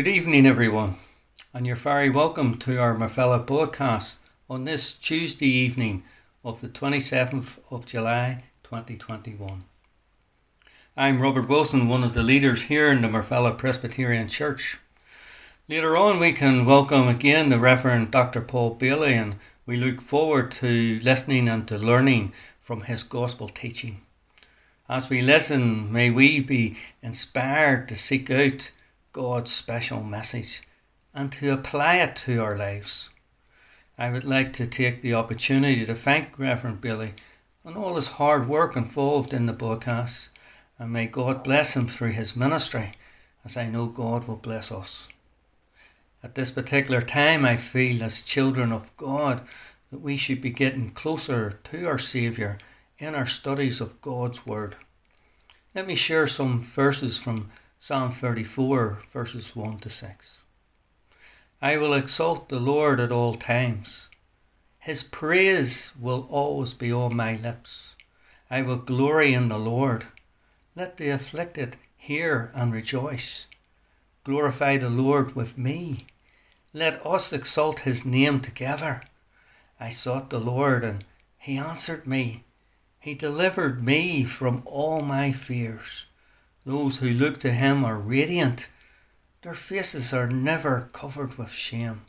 Good evening, everyone, and you're very welcome to our Marfella broadcast on this Tuesday evening of the 27th of July 2021. I'm Robert Wilson, one of the leaders here in the Marfella Presbyterian Church. Later on, we can welcome again the Reverend Dr. Paul Bailey, and we look forward to listening and to learning from his gospel teaching. As we listen, may we be inspired to seek out God's special message and to apply it to our lives. I would like to take the opportunity to thank Reverend Billy and all his hard work involved in the broadcast, and may God bless him through his ministry, as I know God will bless us. At this particular time, I feel as children of God that we should be getting closer to our Saviour in our studies of God's Word. Let me share some verses from Psalm 34, verses 1 to 6. I will exalt the Lord at all times. His praise will always be on my lips. I will glory in the Lord. Let the afflicted hear and rejoice. Glorify the Lord with me. Let us exalt his name together. I sought the Lord, and he answered me. He delivered me from all my fears. Those who look to him are radiant. Their faces are never covered with shame.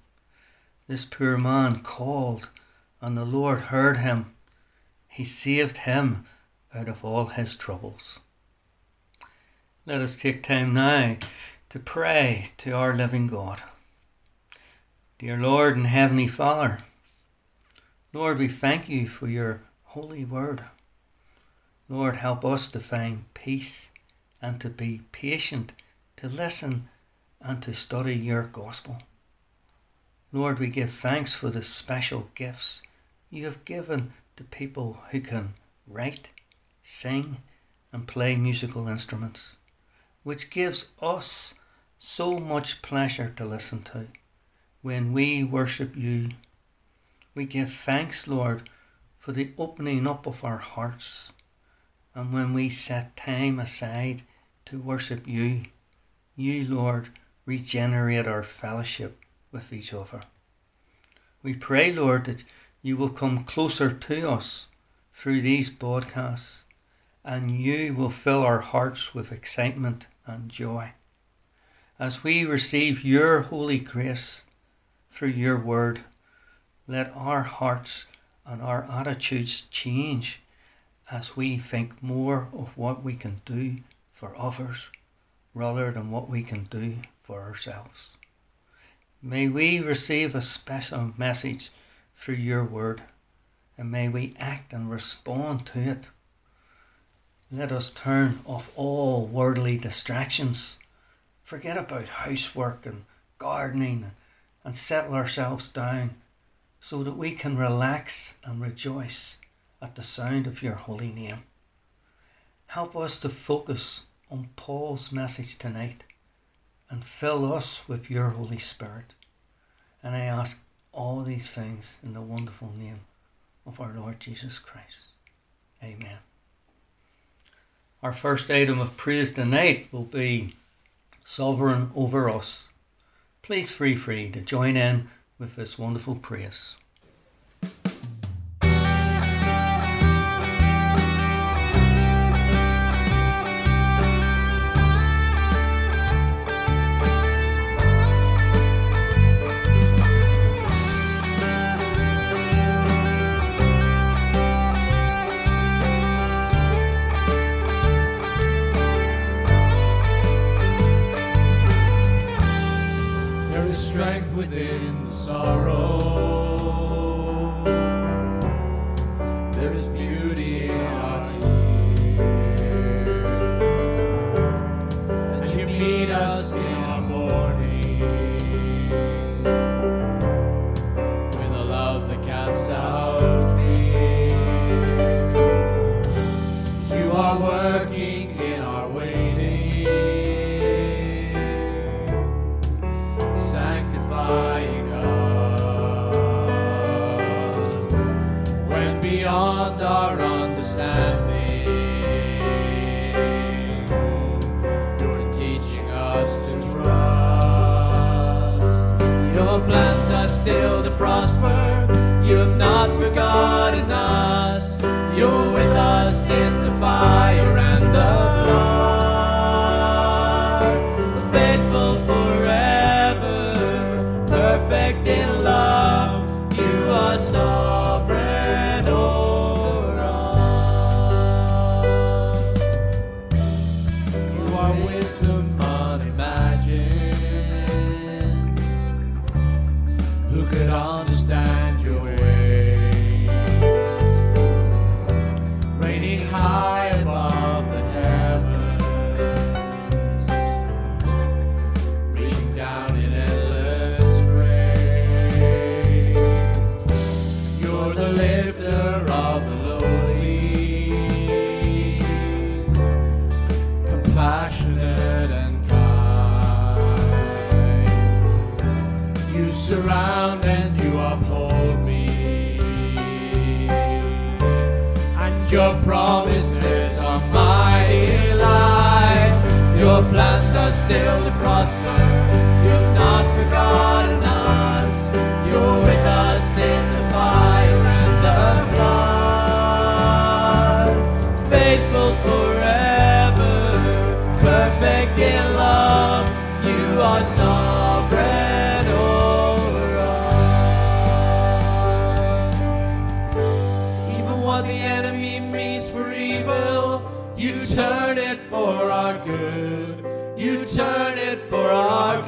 This poor man called, and the Lord heard him. He saved him out of all his troubles. Let us take time now to pray to our living God. Dear Lord and Heavenly Father, Lord, we thank you for your holy word. Lord, help us to find peace and to be patient, to listen and to study your gospel. Lord, we give thanks for the special gifts you have given to people who can write, sing, and play musical instruments, which gives us so much pleasure to listen to when we worship you. We give thanks, Lord, for the opening up of our hearts, and when we set time aside to worship you. You, Lord, regenerate our fellowship with each other. We pray, Lord, that you will come closer to us through these broadcasts and you will fill our hearts with excitement and joy. As we receive your holy grace through your word, let our hearts and our attitudes change as we think more of what we can do for others rather than what we can do for ourselves. May we receive a special message through your word and may we act and respond to it. Let us turn off all worldly distractions. Forget about housework and gardening and settle ourselves down so that we can relax and rejoice at the sound of your holy name. Help us to focus on Paul's message tonight and fill us with your Holy Spirit. And I ask all these things in the wonderful name of our Lord Jesus Christ. Amen. Our first item of praise tonight will be Sovereign over us. Please feel free to join in with this wonderful praise. Your plans are still to prosper. You have not forgotten us. You're with us in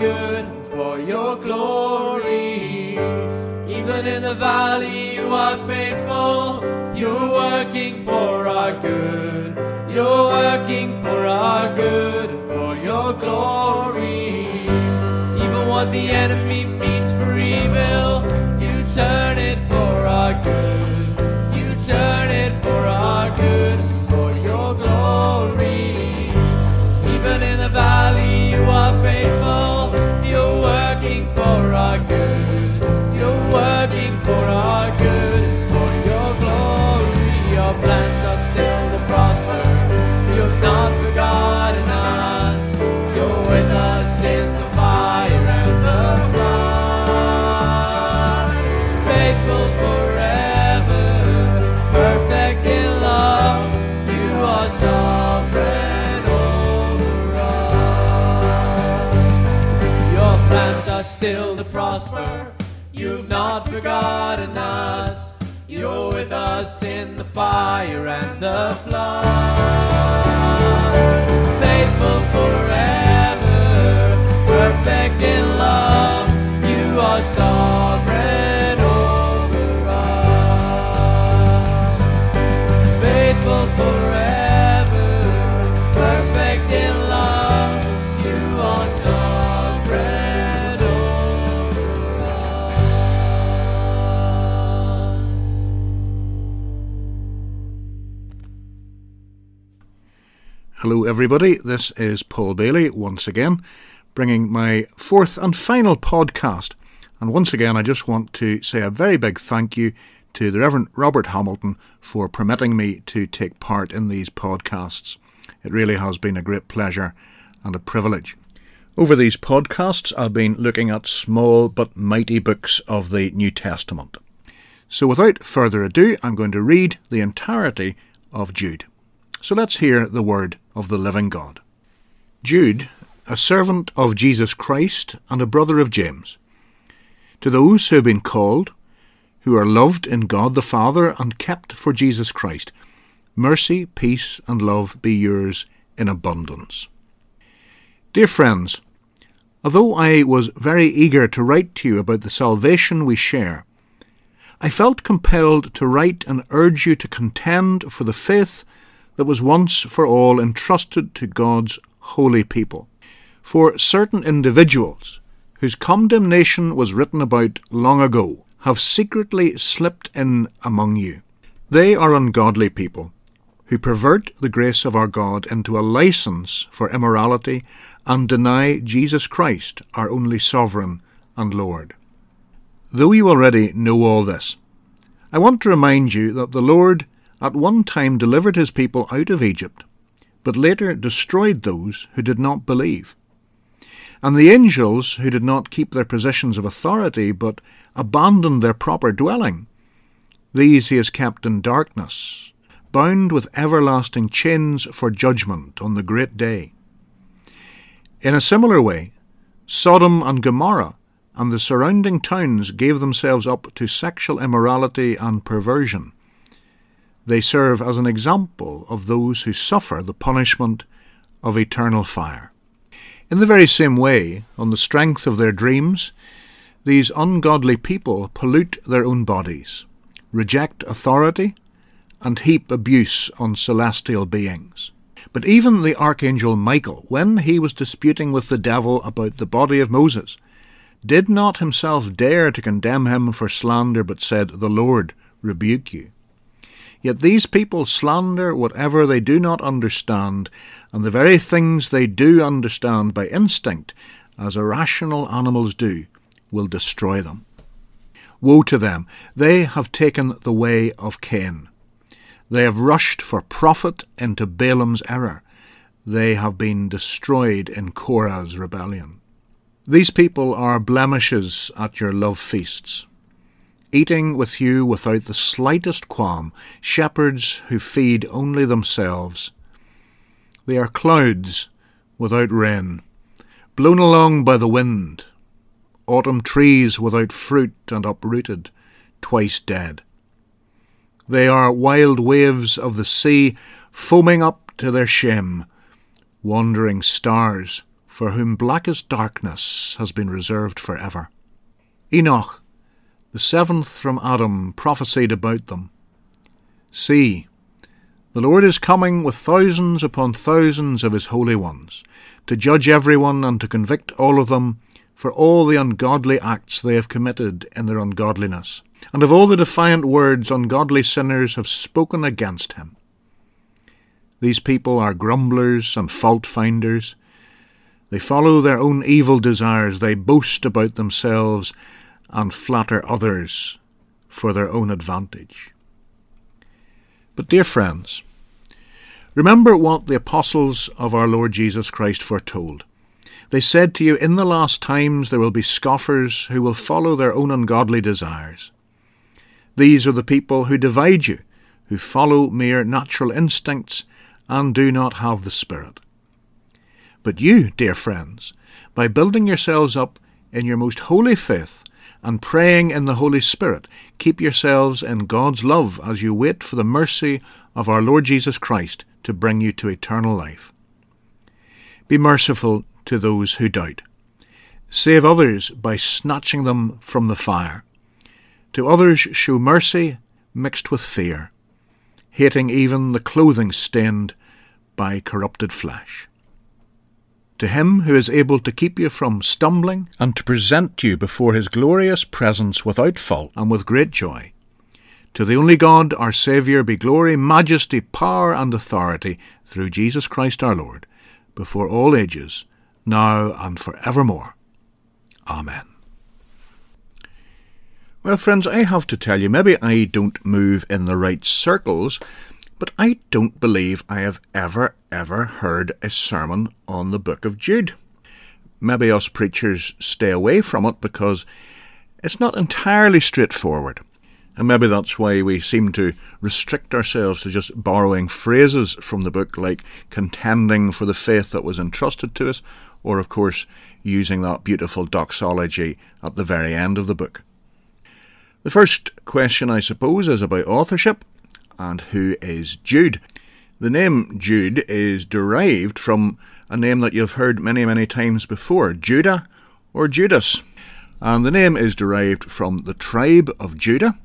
good for your glory. Even in the valley, you are faithful. You're working for our good. You're working for our good and for your glory. Even what the enemy means for evil, you turn still to prosper. You've not forgotten us. You're with us in the fire and the flood. Faithful forever, perfect in love. You are sovereign Hello, everybody. This is Paul Bailey once again, bringing my fourth and final podcast. And once again, I just want to say a very big thank you to the Reverend Robert Hamilton for permitting me to take part in these podcasts. It really has been a great pleasure and a privilege. Over these podcasts, I've been looking at small but mighty books of the New Testament. So, without further ado, I'm going to read the entirety of Jude. So let's hear the word of the living God. Jude, a servant of Jesus Christ and a brother of James, to those who have been called, who are loved in God the Father and kept for Jesus Christ, mercy, peace, and love be yours in abundance. Dear friends, although I was very eager to write to you about the salvation we share, I felt compelled to write and urge you to contend for the faith that was once for all entrusted to God's holy people. For certain individuals, whose condemnation was written about long ago, have secretly slipped in among you. They are ungodly people, who pervert the grace of our God into a license for immorality and deny Jesus Christ, our only sovereign and Lord. Though you already know all this, I want to remind you that the Lord at one time delivered his people out of Egypt, but later destroyed those who did not believe. And the angels who did not keep their positions of authority, but abandoned their proper dwelling, these he has kept in darkness, bound with everlasting chains for judgment on the great day. In a similar way, Sodom and Gomorrah and the surrounding towns gave themselves up to sexual immorality and perversion. They serve as an example of those who suffer the punishment of eternal fire. In the very same way, on the strength of their dreams, these ungodly people pollute their own bodies, reject authority, and heap abuse on celestial beings. But even the archangel Michael, when he was disputing with the devil about the body of Moses, did not himself dare to condemn him for slander, but said, The Lord rebuke you. Yet these people slander whatever they do not understand, and the very things they do understand by instinct, as irrational animals do, will destroy them. Woe to them! They have taken the way of Cain. They have rushed for profit into Balaam's error. They have been destroyed in Korah's rebellion. These people are blemishes at your love feasts eating with you without the slightest qualm, shepherds who feed only themselves. They are clouds without rain, blown along by the wind, autumn trees without fruit and uprooted, twice dead. They are wild waves of the sea, foaming up to their shame, wandering stars for whom blackest darkness has been reserved for ever. Enoch the seventh from Adam prophesied about them. See, the Lord is coming with thousands upon thousands of his holy ones, to judge everyone and to convict all of them for all the ungodly acts they have committed in their ungodliness, and of all the defiant words ungodly sinners have spoken against him. These people are grumblers and fault finders. They follow their own evil desires, they boast about themselves, and flatter others for their own advantage. But, dear friends, remember what the apostles of our Lord Jesus Christ foretold. They said to you, In the last times there will be scoffers who will follow their own ungodly desires. These are the people who divide you, who follow mere natural instincts and do not have the Spirit. But you, dear friends, by building yourselves up in your most holy faith and praying in the Holy Spirit, keep yourselves in God's love as you wait for the mercy of our Lord Jesus Christ to bring you to eternal life. Be merciful to those who doubt. Save others by snatching them from the fire. To others show mercy mixed with fear, hating even the clothing stained by corrupted flesh to him who is able to keep you from stumbling and to present you before his glorious presence without fault and with great joy. To the only God, our Saviour, be glory, majesty, power, and authority through Jesus Christ our Lord, before all ages, now and for evermore. Amen. Well, friends, I have to tell you, maybe I don't move in the right circles, but I don't believe I have ever, ever heard a sermon on the book of Jude. Maybe us preachers stay away from it because it's not entirely straightforward. And maybe that's why we seem to restrict ourselves to just borrowing phrases from the book, like contending for the faith that was entrusted to us, or, of course, using that beautiful doxology at the very end of the book. The first question, I suppose, is about authorship and who is Jude. The name Jude is derived from a name that you've heard many, many times before Judah or Judas. And the name is derived from the tribe of Judah,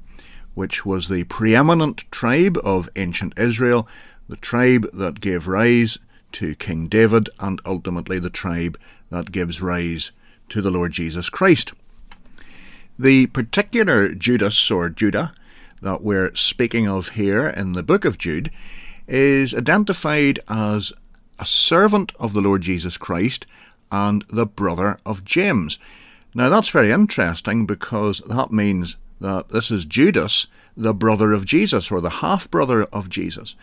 which was the preeminent tribe of ancient Israel, the tribe that gave rise to King David, and ultimately the tribe that gives rise to the Lord Jesus Christ. The particular Judas or Judah that we're speaking of here in the book of Jude is identified as a servant of the Lord Jesus Christ and the brother of James. Now that's very interesting because that means that this is Judas, the brother of Jesus, or the half brother of Jesus.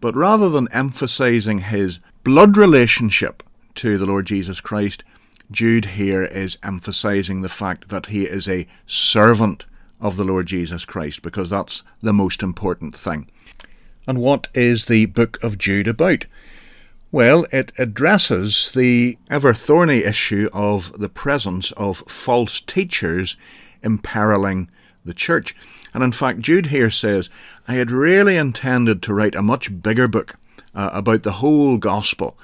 But rather than emphasizing his blood relationship to the Lord Jesus Christ, Jude here is emphasizing the fact that he is a servant of the Lord Jesus Christ, because that's the most important thing. And what is the book of Jude about? Well, it addresses the ever thorny issue of the presence of false teachers imperiling the church. And in fact, Jude here says, I had really intended to write a much bigger book uh, about the whole gospel.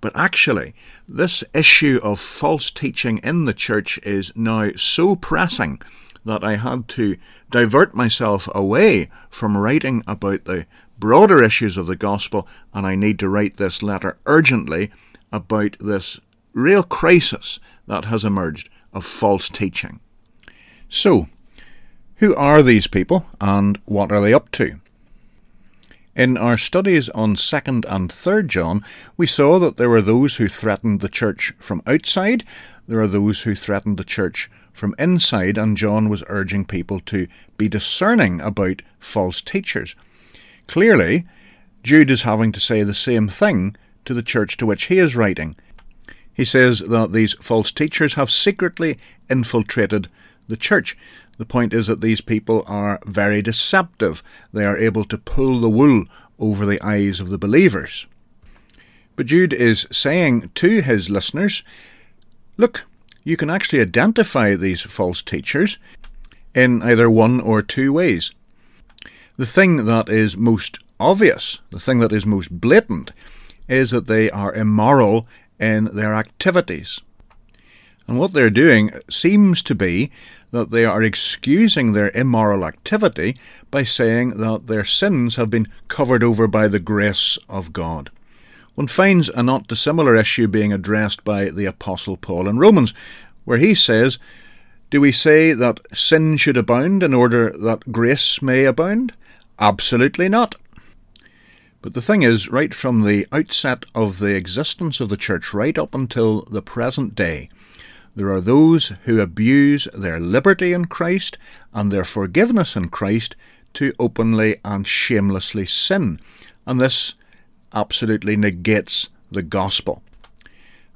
But actually, this issue of false teaching in the church is now so pressing that I had to divert myself away from writing about the broader issues of the gospel, and I need to write this letter urgently about this real crisis that has emerged of false teaching. So, who are these people and what are they up to? In our studies on 2nd and 3rd John, we saw that there were those who threatened the church from outside, there are those who threatened the church from inside, and John was urging people to be discerning about false teachers. Clearly, Jude is having to say the same thing to the church to which he is writing. He says that these false teachers have secretly infiltrated the church. The point is that these people are very deceptive. They are able to pull the wool over the eyes of the believers. But Jude is saying to his listeners, look, you can actually identify these false teachers in either one or two ways. The thing that is most obvious, the thing that is most blatant, is that they are immoral in their activities. And what they're doing seems to be that they are excusing their immoral activity by saying that their sins have been covered over by the grace of God. One finds a not dissimilar issue being addressed by the Apostle Paul in Romans, where he says, Do we say that sin should abound in order that grace may abound? Absolutely not. But the thing is, right from the outset of the existence of the church, right up until the present day, there are those who abuse their liberty in Christ and their forgiveness in Christ to openly and shamelessly sin. And this absolutely negates the gospel.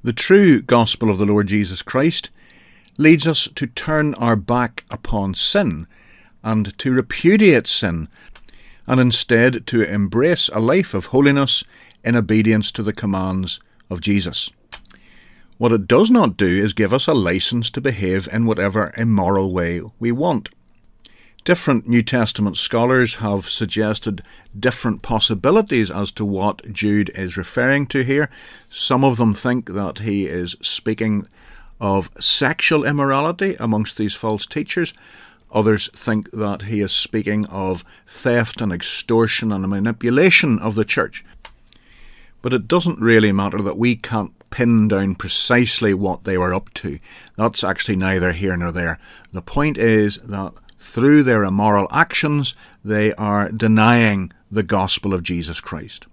The true gospel of the Lord Jesus Christ leads us to turn our back upon sin and to repudiate sin, and instead to embrace a life of holiness in obedience to the commands of Jesus. What it does not do is give us a license to behave in whatever immoral way we want. Different New Testament scholars have suggested different possibilities as to what Jude is referring to here. Some of them think that he is speaking of sexual immorality amongst these false teachers. Others think that he is speaking of theft and extortion and manipulation of the church. But it doesn't really matter that we can't pin down precisely what they were up to. That's actually neither here nor there. The point is that through their immoral actions, they are denying the gospel of Jesus Christ.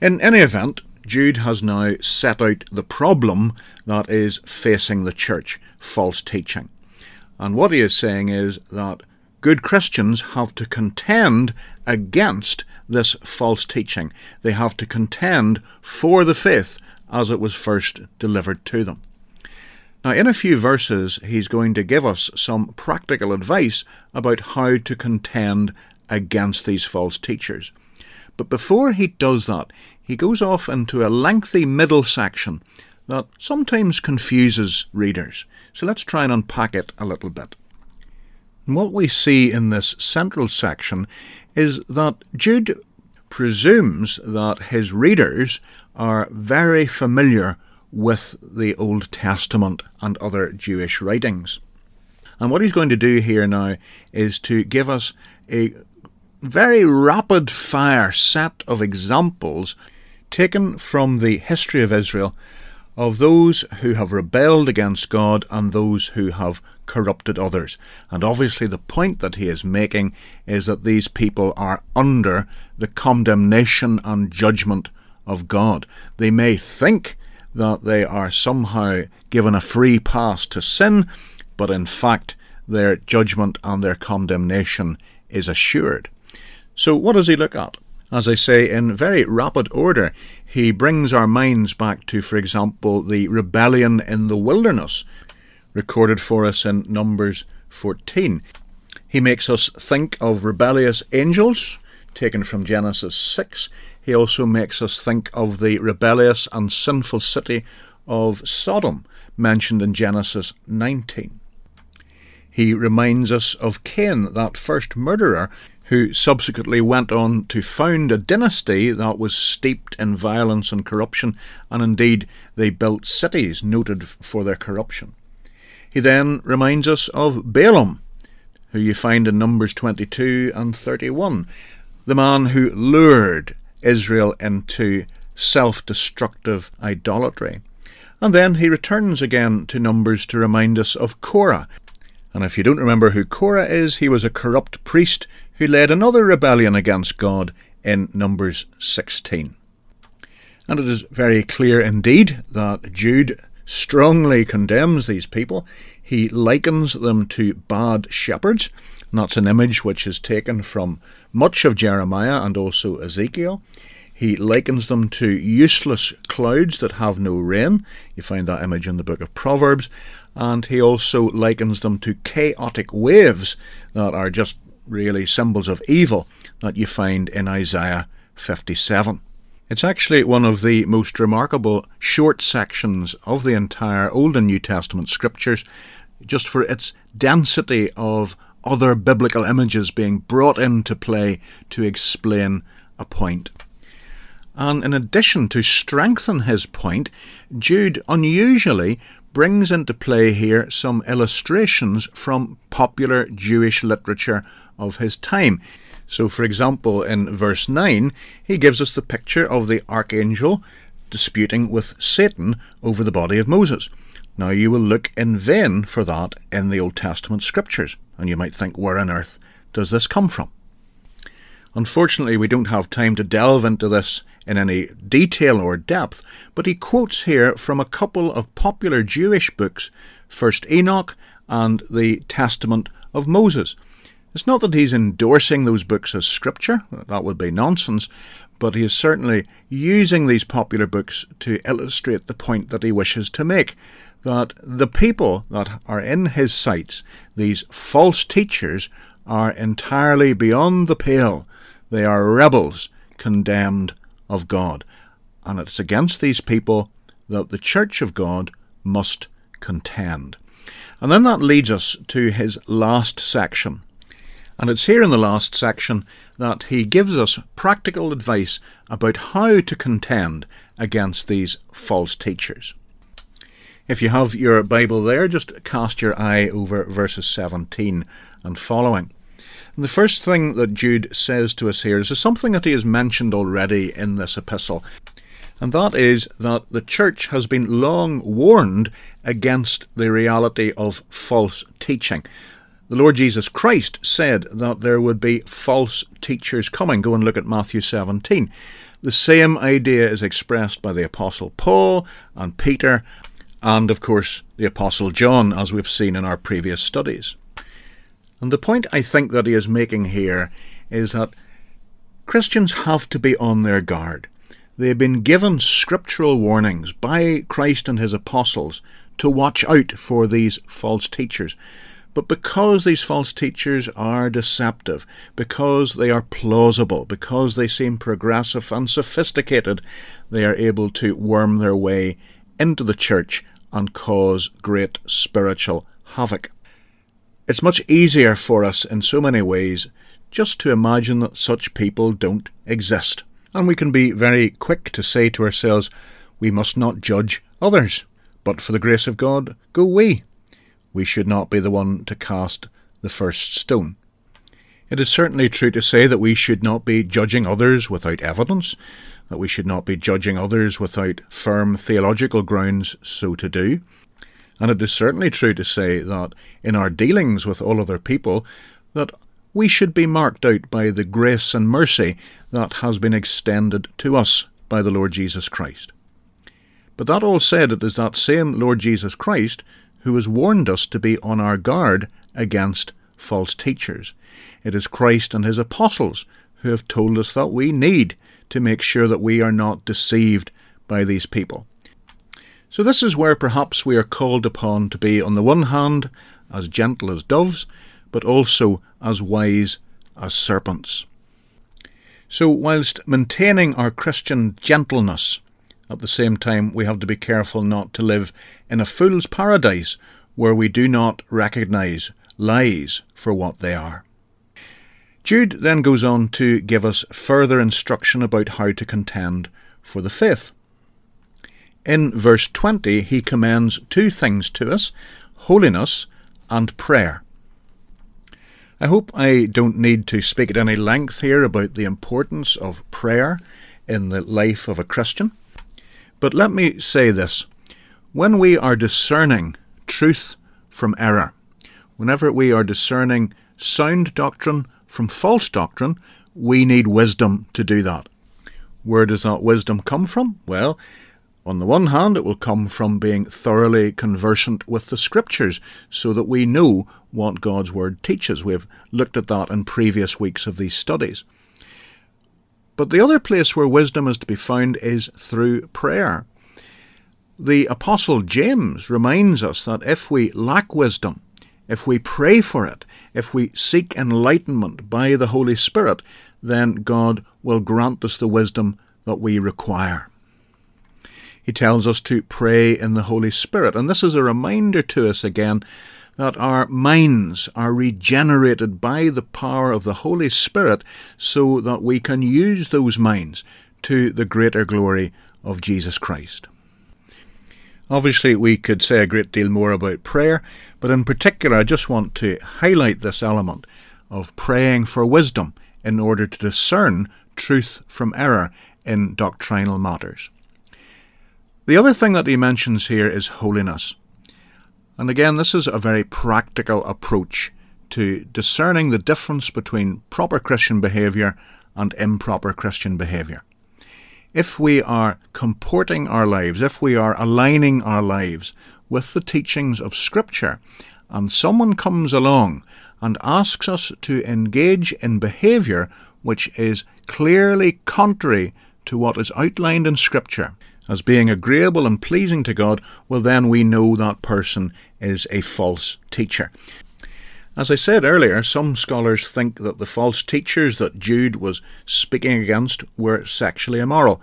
In any event, Jude has now set out the problem that is facing the church false teaching. And what he is saying is that good Christians have to contend against this false teaching. They have to contend for the faith as it was first delivered to them. Now, in a few verses, he's going to give us some practical advice about how to contend against these false teachers. But before he does that, he goes off into a lengthy middle section that sometimes confuses readers. So let's try and unpack it a little bit. And what we see in this central section is that Jude presumes that his readers are very familiar with the Old Testament and other Jewish writings. And what he's going to do here now is to give us a very rapid fire set of examples taken from the history of Israel of those who have rebelled against God and those who have corrupted others. And obviously, the point that he is making is that these people are under the condemnation and judgment of God. They may think that they are somehow given a free pass to sin, but in fact, their judgment and their condemnation is assured. So, what does he look at? As I say, in very rapid order, he brings our minds back to, for example, the rebellion in the wilderness, recorded for us in Numbers 14. He makes us think of rebellious angels, taken from Genesis 6. He also makes us think of the rebellious and sinful city of Sodom, mentioned in Genesis 19. He reminds us of Cain, that first murderer, who subsequently went on to found a dynasty that was steeped in violence and corruption, and indeed they built cities noted for their corruption. He then reminds us of Balaam, who you find in Numbers 22 and 31, the man who lured Israel into self destructive idolatry. And then he returns again to Numbers to remind us of Korah. And if you don't remember who Korah is, he was a corrupt priest who led another rebellion against God in Numbers 16. And it is very clear indeed that Jude strongly condemns these people. He likens them to bad shepherds. And that's an image which is taken from much of Jeremiah and also Ezekiel. He likens them to useless clouds that have no rain. You find that image in the book of Proverbs. And he also likens them to chaotic waves that are just really symbols of evil that you find in Isaiah 57. It's actually one of the most remarkable short sections of the entire Old and New Testament scriptures, just for its density of other biblical images being brought into play to explain a point. And in addition to strengthen his point, Jude unusually brings into play here some illustrations from popular Jewish literature of his time. So, for example, in verse 9, he gives us the picture of the archangel disputing with Satan over the body of Moses. Now, you will look in vain for that in the Old Testament scriptures, and you might think, where on earth does this come from? Unfortunately, we don't have time to delve into this in any detail or depth, but he quotes here from a couple of popular Jewish books, First Enoch and the Testament of Moses. It's not that he's endorsing those books as scripture, that would be nonsense, but he is certainly using these popular books to illustrate the point that he wishes to make that the people that are in his sights, these false teachers, are entirely beyond the pale. They are rebels condemned of God. And it's against these people that the Church of God must contend. And then that leads us to his last section, and it's here in the last section that he gives us practical advice about how to contend against these false teachers. If you have your Bible there, just cast your eye over verses 17 and following. And the first thing that Jude says to us here is something that he has mentioned already in this epistle, and that is that the church has been long warned against the reality of false teaching. The Lord Jesus Christ said that there would be false teachers coming. Go and look at Matthew 17. The same idea is expressed by the Apostle Paul and Peter, and of course the Apostle John, as we've seen in our previous studies. And the point I think that he is making here is that Christians have to be on their guard. They've been given scriptural warnings by Christ and his apostles to watch out for these false teachers. But because these false teachers are deceptive, because they are plausible, because they seem progressive and sophisticated, they are able to worm their way into the church and cause great spiritual havoc. It's much easier for us in so many ways just to imagine that such people don't exist. And we can be very quick to say to ourselves, we must not judge others, but for the grace of God, go we we should not be the one to cast the first stone. It is certainly true to say that we should not be judging others without evidence, that we should not be judging others without firm theological grounds so to do. And it is certainly true to say that in our dealings with all other people, that we should be marked out by the grace and mercy that has been extended to us by the Lord Jesus Christ. But that all said, it is that same Lord Jesus Christ who has warned us to be on our guard against false teachers. It is Christ and his apostles who have told us that we need to make sure that we are not deceived by these people. So, this is where perhaps we are called upon to be, on the one hand, as gentle as doves, but also as wise as serpents. So, whilst maintaining our Christian gentleness, at the same time, we have to be careful not to live in a fool's paradise where we do not recognize lies for what they are. Jude then goes on to give us further instruction about how to contend for the faith. In verse 20, he commends two things to us holiness and prayer. I hope I don't need to speak at any length here about the importance of prayer in the life of a Christian. But let me say this when we are discerning truth from error, whenever we are discerning sound doctrine from false doctrine, we need wisdom to do that. Where does that wisdom come from? Well, on the one hand, it will come from being thoroughly conversant with the Scriptures so that we know what God's Word teaches. We've looked at that in previous weeks of these studies. But the other place where wisdom is to be found is through prayer. The Apostle James reminds us that if we lack wisdom, if we pray for it, if we seek enlightenment by the Holy Spirit, then God will grant us the wisdom that we require. He tells us to pray in the Holy Spirit, and this is a reminder to us again that our minds are regenerated by the power of the Holy Spirit so that we can use those minds to the greater glory of Jesus Christ. Obviously, we could say a great deal more about prayer, but in particular, I just want to highlight this element of praying for wisdom in order to discern truth from error in doctrinal matters. The other thing that he mentions here is holiness. And again, this is a very practical approach to discerning the difference between proper Christian behaviour and improper Christian behaviour if we are comporting our lives, if we are aligning our lives with the teachings of Scripture, and someone comes along and asks us to engage in behaviour which is clearly contrary to what is outlined in Scripture as being agreeable and pleasing to God, well, then we know that person is a false teacher. As I said earlier, some scholars think that the false teachers that Jude was speaking against were sexually immoral.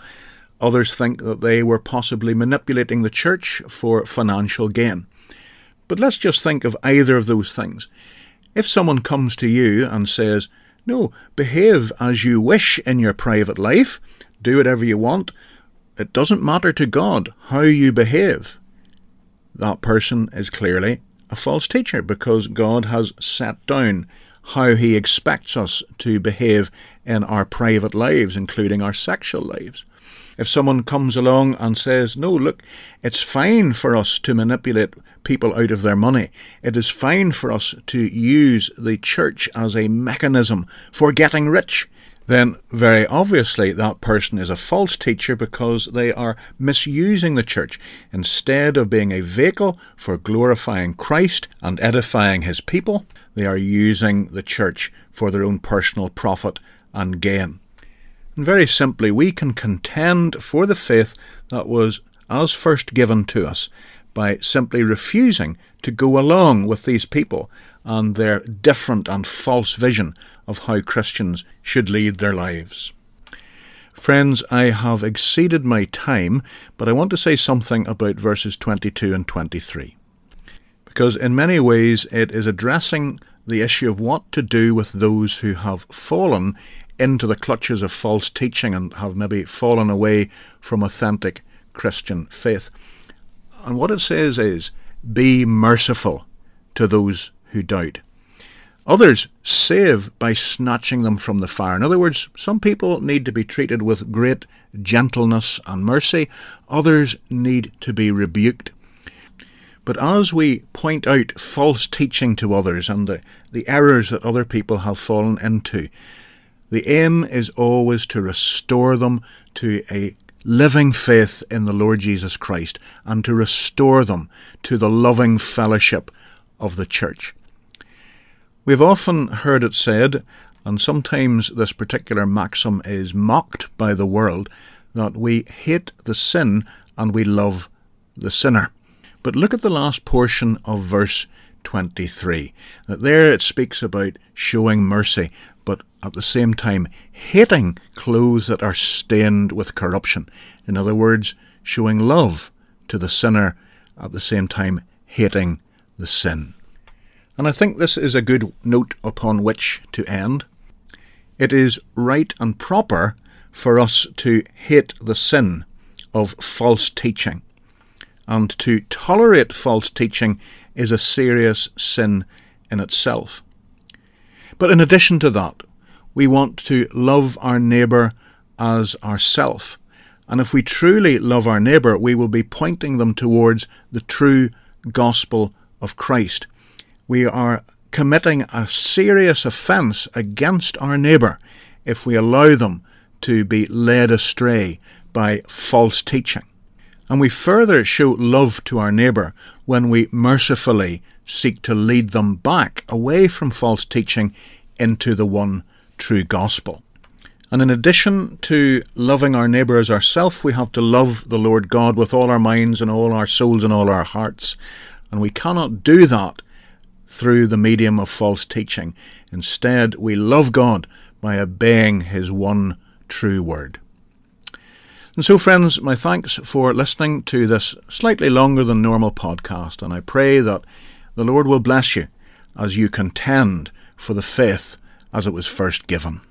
Others think that they were possibly manipulating the church for financial gain. But let's just think of either of those things. If someone comes to you and says, No, behave as you wish in your private life, do whatever you want, it doesn't matter to God how you behave, that person is clearly a false teacher because God has set down how He expects us to behave in our private lives, including our sexual lives. If someone comes along and says, No, look, it's fine for us to manipulate people out of their money, it is fine for us to use the church as a mechanism for getting rich, then very obviously that person is a false teacher because they are misusing the church. Instead of being a vehicle for glorifying Christ and edifying his people, they are using the church for their own personal profit and gain. And very simply, we can contend for the faith that was as first given to us by simply refusing to go along with these people and their different and false vision of how Christians should lead their lives. Friends, I have exceeded my time, but I want to say something about verses 22 and 23. Because in many ways it is addressing the issue of what to do with those who have fallen into the clutches of false teaching and have maybe fallen away from authentic Christian faith. And what it says is, be merciful to those who doubt. Others save by snatching them from the fire. In other words, some people need to be treated with great gentleness and mercy, others need to be rebuked. But as we point out false teaching to others and the, the errors that other people have fallen into, the aim is always to restore them to a living faith in the Lord Jesus Christ and to restore them to the loving fellowship of the church. We've often heard it said, and sometimes this particular maxim is mocked by the world, that we hate the sin and we love the sinner. But look at the last portion of verse 23. That there it speaks about showing mercy, but at the same time hating clothes that are stained with corruption. In other words, showing love to the sinner at the same time hating the sin. And I think this is a good note upon which to end. It is right and proper for us to hate the sin of false teaching. And to tolerate false teaching is a serious sin in itself. But in addition to that, we want to love our neighbour as ourself. And if we truly love our neighbour, we will be pointing them towards the true gospel of Christ we are committing a serious offence against our neighbour if we allow them to be led astray by false teaching. And we further show love to our neighbour when we mercifully seek to lead them back away from false teaching into the one true gospel. And in addition to loving our neighbour as ourselves, we have to love the Lord God with all our minds and all our souls and all our hearts. And we cannot do that through the medium of false teaching. Instead, we love God by obeying His one true word. And so, friends, my thanks for listening to this slightly longer than normal podcast, and I pray that the Lord will bless you as you contend for the faith as it was first given.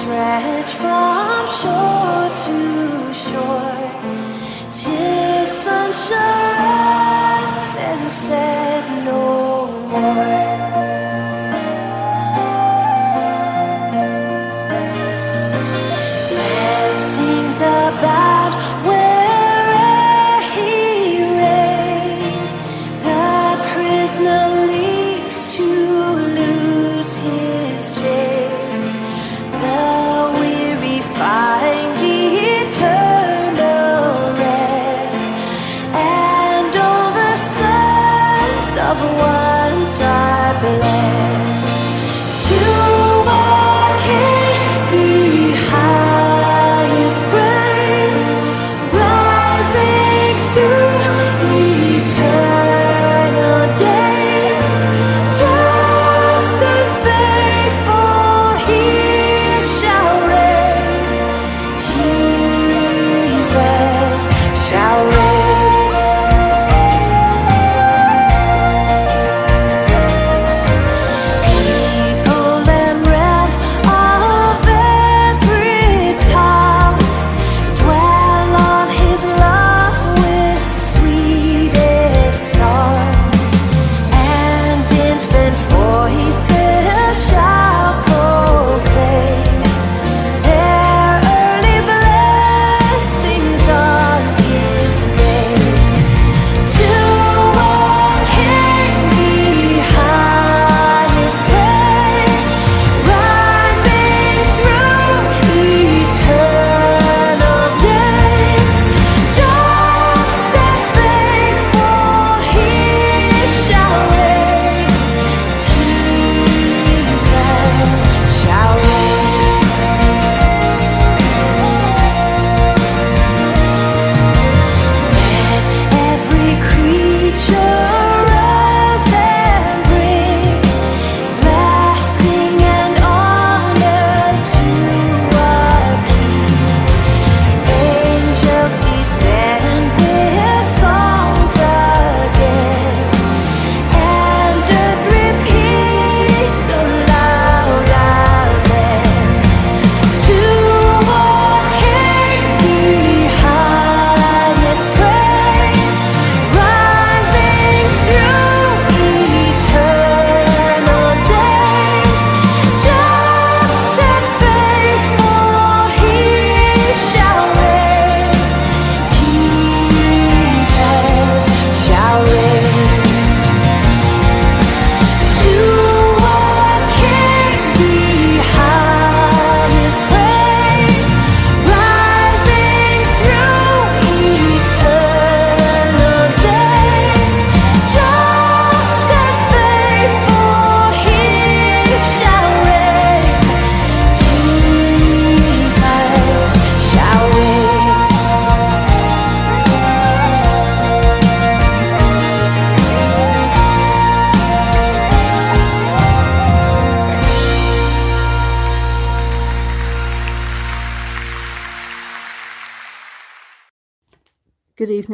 Stretch from shore to shore. Till sunshine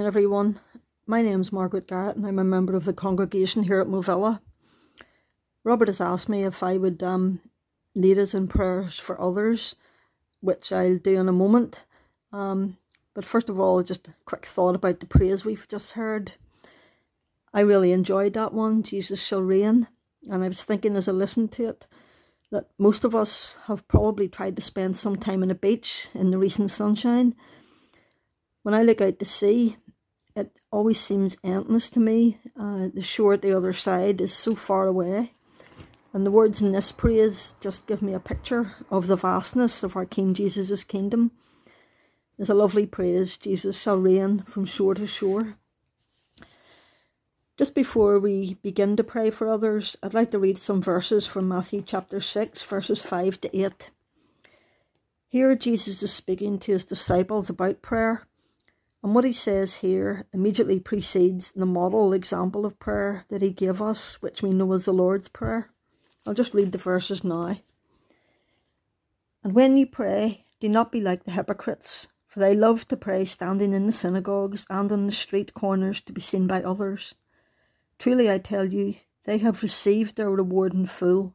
Everyone. My name's Margaret Garrett, and I'm a member of the congregation here at Movilla. Robert has asked me if I would um, lead us in prayers for others, which I'll do in a moment. Um, but first of all, just a quick thought about the praise we've just heard. I really enjoyed that one, Jesus Shall Reign. And I was thinking as I listened to it that most of us have probably tried to spend some time on a beach in the recent sunshine. When I look out to sea, always seems endless to me. Uh, the shore at the other side is so far away. And the words in this praise just give me a picture of the vastness of our King Jesus' kingdom. There's a lovely praise Jesus shall reign from shore to shore. Just before we begin to pray for others, I'd like to read some verses from Matthew chapter 6, verses 5 to 8. Here, Jesus is speaking to his disciples about prayer, and what he says here immediately precedes the model example of prayer that he gave us, which we know as the Lord's Prayer. I'll just read the verses now. And when you pray, do not be like the hypocrites, for they love to pray standing in the synagogues and on the street corners to be seen by others. Truly I tell you, they have received their reward in full.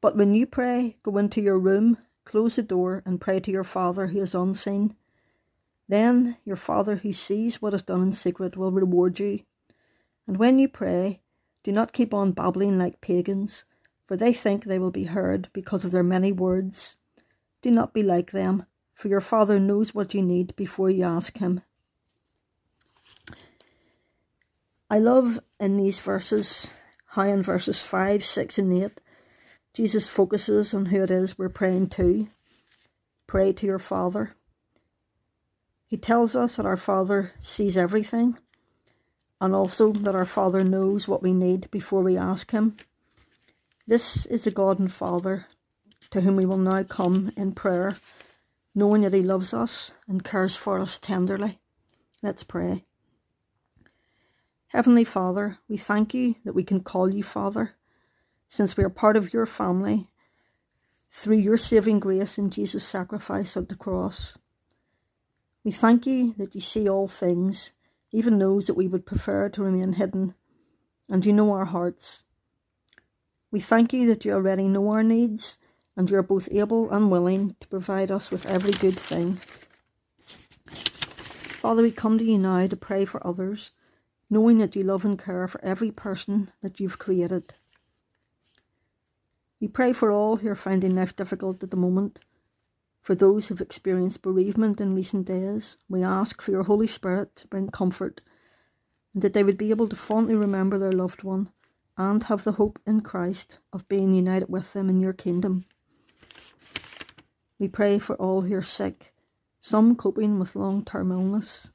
But when you pray, go into your room, close the door, and pray to your Father who is unseen. Then your Father who sees what is done in secret will reward you. And when you pray, do not keep on babbling like pagans, for they think they will be heard because of their many words. Do not be like them, for your Father knows what you need before you ask Him. I love in these verses, how in verses 5, 6, and 8, Jesus focuses on who it is we're praying to. Pray to your Father. He tells us that our Father sees everything and also that our Father knows what we need before we ask Him. This is the God and Father to whom we will now come in prayer, knowing that He loves us and cares for us tenderly. Let's pray. Heavenly Father, we thank you that we can call you Father, since we are part of your family through your saving grace in Jesus' sacrifice at the cross. We thank you that you see all things, even those that we would prefer to remain hidden, and you know our hearts. We thank you that you already know our needs, and you are both able and willing to provide us with every good thing. Father, we come to you now to pray for others knowing that you love and care for every person that you've created. We pray for all who are finding life difficult at the moment. For those who've experienced bereavement in recent days, we ask for your Holy Spirit to bring comfort and that they would be able to fondly remember their loved one and have the hope in Christ of being united with them in your kingdom. We pray for all who are sick, some coping with long term illness,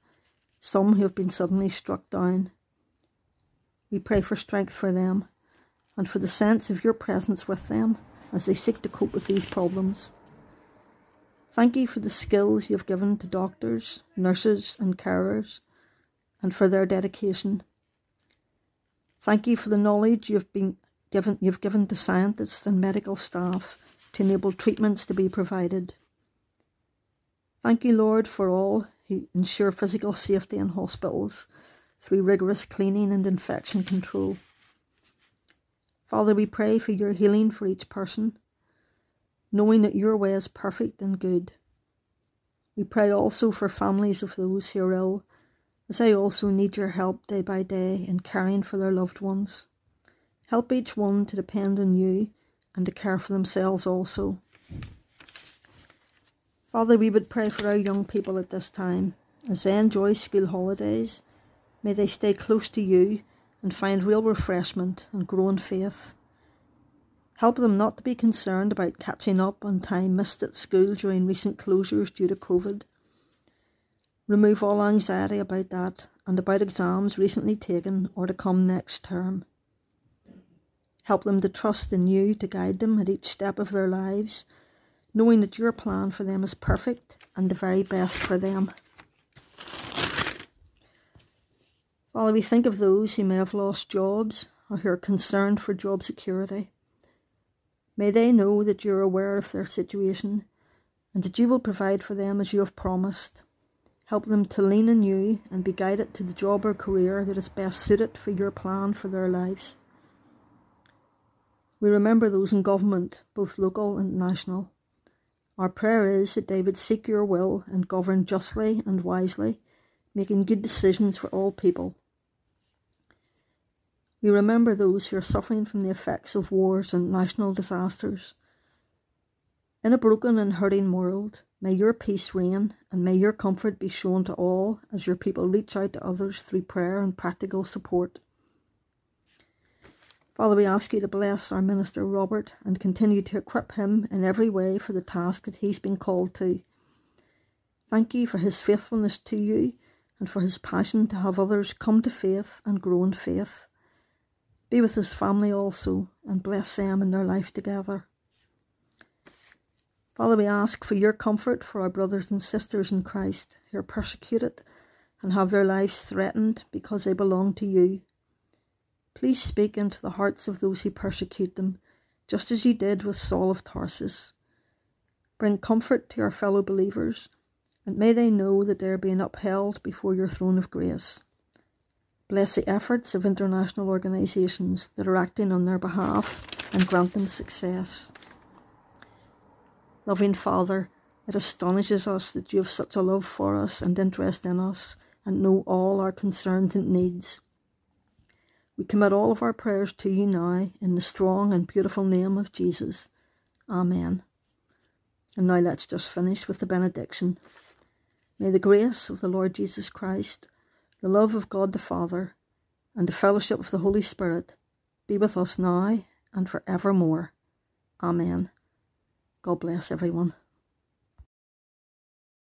some who have been suddenly struck down. We pray for strength for them and for the sense of your presence with them as they seek to cope with these problems. Thank you for the skills you have given to doctors, nurses, and carers, and for their dedication. Thank you for the knowledge you have been given you've given to scientists and medical staff to enable treatments to be provided. Thank you, Lord, for all who ensure physical safety in hospitals through rigorous cleaning and infection control. Father, we pray for your healing for each person, knowing that your way is perfect and good. We pray also for families of those who are ill, as they also need your help day by day in caring for their loved ones. Help each one to depend on you and to care for themselves also. Father, we would pray for our young people at this time as they enjoy school holidays. May they stay close to you and find real refreshment and grow in faith. Help them not to be concerned about catching up on time missed at school during recent closures due to COVID. Remove all anxiety about that and about exams recently taken or to come next term. Help them to trust in you to guide them at each step of their lives knowing that your plan for them is perfect and the very best for them. Father, we think of those who may have lost jobs or who are concerned for job security. May they know that you're aware of their situation and that you will provide for them as you have promised. Help them to lean on you and be guided to the job or career that is best suited for your plan for their lives. We remember those in government, both local and national Our prayer is that they would seek your will and govern justly and wisely, making good decisions for all people. We remember those who are suffering from the effects of wars and national disasters. In a broken and hurting world, may your peace reign and may your comfort be shown to all as your people reach out to others through prayer and practical support. Father, we ask you to bless our minister Robert and continue to equip him in every way for the task that he's been called to. Thank you for his faithfulness to you and for his passion to have others come to faith and grow in faith. Be with his family also and bless them in their life together. Father, we ask for your comfort for our brothers and sisters in Christ who are persecuted and have their lives threatened because they belong to you. Please speak into the hearts of those who persecute them, just as you did with Saul of Tarsus. Bring comfort to our fellow believers, and may they know that they are being upheld before your throne of grace. Bless the efforts of international organisations that are acting on their behalf and grant them success. Loving Father, it astonishes us that you have such a love for us and interest in us and know all our concerns and needs. We commit all of our prayers to you now in the strong and beautiful name of Jesus. Amen. And now let's just finish with the benediction. May the grace of the Lord Jesus Christ, the love of God the Father, and the fellowship of the Holy Spirit be with us now and for evermore. Amen. God bless everyone.